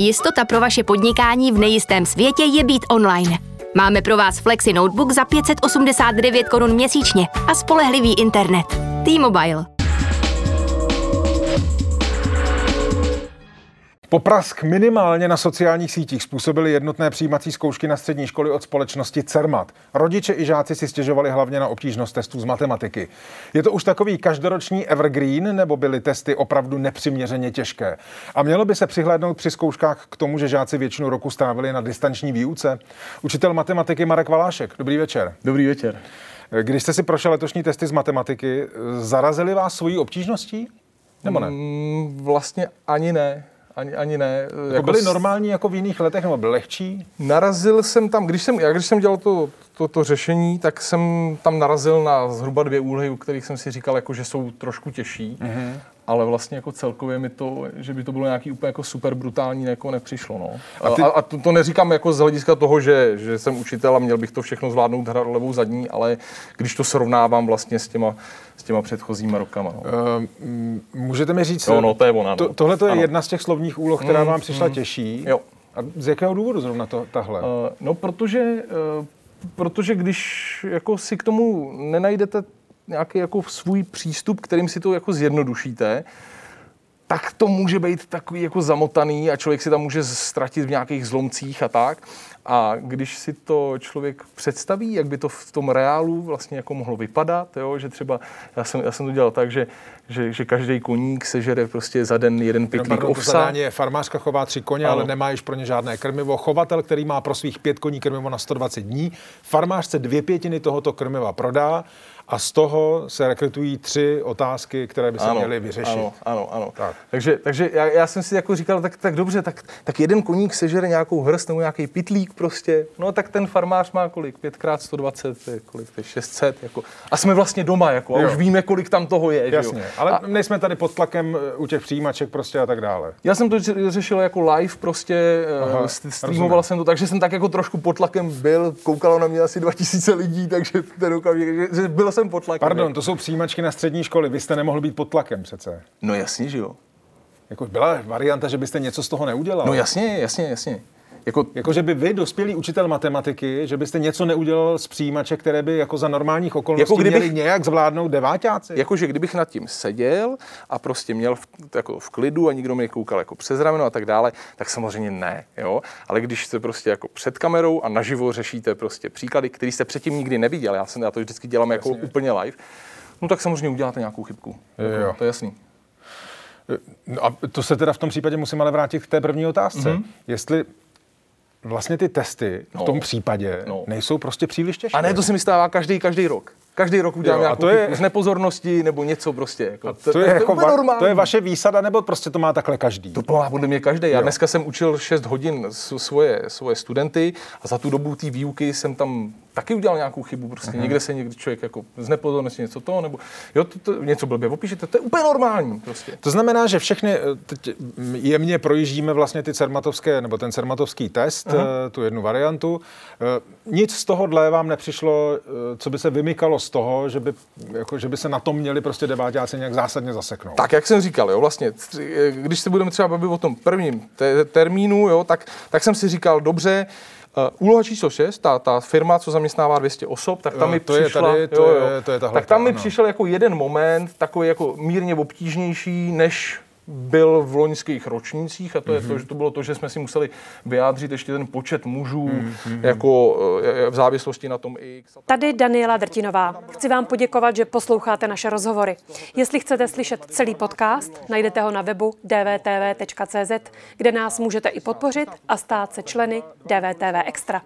Jistota pro vaše podnikání v nejistém světě je být online. Máme pro vás Flexi Notebook za 589 korun měsíčně a spolehlivý internet. T-Mobile. Poprask minimálně na sociálních sítích způsobily jednotné přijímací zkoušky na střední školy od společnosti CERMAT. Rodiče i žáci si stěžovali hlavně na obtížnost testů z matematiky. Je to už takový každoroční evergreen, nebo byly testy opravdu nepřiměřeně těžké? A mělo by se přihlédnout při zkouškách k tomu, že žáci většinu roku strávili na distanční výuce? Učitel matematiky Marek Valášek, dobrý večer. Dobrý večer. Když jste si prošel letošní testy z matematiky, zarazili vás svojí obtížností? Nebo ne? Mm, vlastně ani ne ani, ani ne. Jako, jako byly normální jako v jiných letech, nebo byly lehčí? Narazil jsem tam, když jsem, já když jsem dělal to, to, to řešení, tak jsem tam narazil na zhruba dvě úlohy, u kterých jsem si říkal, jako, že jsou trošku těžší. Mm-hmm ale vlastně jako celkově mi to, že by to bylo nějaký úplně jako super brutální, jako nepřišlo. No. A, ty... a, a to, to, neříkám jako z hlediska toho, že, že jsem učitel a měl bych to všechno zvládnout hra levou zadní, ale když to srovnávám vlastně s těma, s těma předchozíma rokama. No. Uh, můžete mi říct, no, no, to je ona, no. to, tohle to je ano. jedna z těch slovních úloh, která mm, vám přišla mm, těžší. Jo. A z jakého důvodu zrovna to, tahle? Uh, no, protože, uh, protože když jako si k tomu nenajdete nějaký jako svůj přístup, kterým si to jako zjednodušíte, tak to může být takový jako zamotaný a člověk si tam může ztratit v nějakých zlomcích a tak. A když si to člověk představí, jak by to v tom reálu vlastně jako mohlo vypadat, jo, že třeba, já jsem, já jsem to dělal tak, že, že, že každý koník sežere prostě za den jeden pitlík no, ovsa. Zadání je farmářka chová tři koně, ano. ale nemá již pro ně žádné krmivo. Chovatel, který má pro svých pět koní krmivo na 120 dní, farmářce dvě pětiny tohoto krmiva prodá a z toho se rekrutují tři otázky, které by se ano, měly vyřešit. Ano, ano, ano. Tak. Takže, takže já, já, jsem si jako říkal, tak, tak dobře, tak, tak jeden koník sežere nějakou hrst nebo nějaký pitlík prostě, no tak ten farmář má kolik? 5x120, kolik to je 600, jako. A jsme vlastně doma, jako, a jo. už víme, kolik tam toho je. Jasně, jo? ale a, nejsme tady pod tlakem eh, u těch přijímaček prostě a tak dále. Já jsem to řešil jako live prostě, eh, Aha, streamoval rozumím. jsem to, takže jsem tak jako trošku pod tlakem byl, koukalo na mě asi 2000 lidí, takže ten okamžik, že byl jsem pod tlakem. Pardon, to jsou přijímačky na střední školy, vy jste nemohl být pod tlakem přece. No jasně, že jo. Jako byla varianta, že byste něco z toho neudělal. No jasně, jasně, jasně. Jako, jako, že by vy, dospělý učitel matematiky, že byste něco neudělal z přijímače, které by jako za normálních okolností jako kdybych, měli nějak zvládnout devátáci? Jakože kdybych nad tím seděl a prostě měl v, jako v klidu a nikdo mi koukal jako přes rameno a tak dále, tak samozřejmě ne, jo. Ale když jste prostě jako před kamerou a naživo řešíte prostě příklady, který jste předtím nikdy neviděl, já, jsem, já to vždycky dělám jako Jasně. úplně live, no tak samozřejmě uděláte nějakou chybku. Jo. Jako, to je jasný. No a to se teda v tom případě musím ale vrátit k té první otázce. Mm-hmm. Jestli vlastně ty testy no. v tom případě no. nejsou prostě příliš těžké. A ne, to se mi stává každý, každý rok. Každý rok udělám jo, nějakou to je, z nepozornosti nebo něco prostě. Jako, to, to, je, jako to, va, to je vaše výsada, nebo prostě to má takhle každý? To má podle mě každý. Já jo. dneska jsem učil 6 hodin svoje, svoje studenty a za tu dobu té výuky jsem tam taky udělal nějakou chybu, prostě uh-huh. někde se někdy člověk jako z nepozornosti něco toho, nebo jo, to, to, něco blbě opíšete, to je úplně normální prostě. To znamená, že všechny, eh, teď jemně projíždíme vlastně ty cermatovské, nebo ten cermatovský test, uh-huh. tu jednu variantu. Eh, nic z tohohle vám nepřišlo, co by se vymykalo z toho, že by, jako, že by se na tom měli prostě deváťáci nějak zásadně zaseknout. Tak, jak jsem říkal, jo, vlastně, když se budeme třeba bavit o tom prvním te- termínu, jo, tak, tak jsem si říkal, dobře, Uh, úloha číslo 6, ta, ta firma, co zaměstnává 200 osob, tak tam jo, mi to přišla, je tady, to, jo, jo, je, to je tahle tak tam mi přišel jako jeden moment, takový jako mírně obtížnější, než byl v loňských ročnících a to mm-hmm. je to, mhm. že to bylo to, že jsme si museli vyjádřit ještě ten počet mužů mm-hmm. jako v závislosti na tom X. Tady Daniela Drtinová. Chci vám poděkovat, že posloucháte naše rozhovory. Jestli chcete slyšet celý podcast, najdete ho na webu dvtv.cz, kde nás můžete i podpořit a stát se členy DVTV Extra.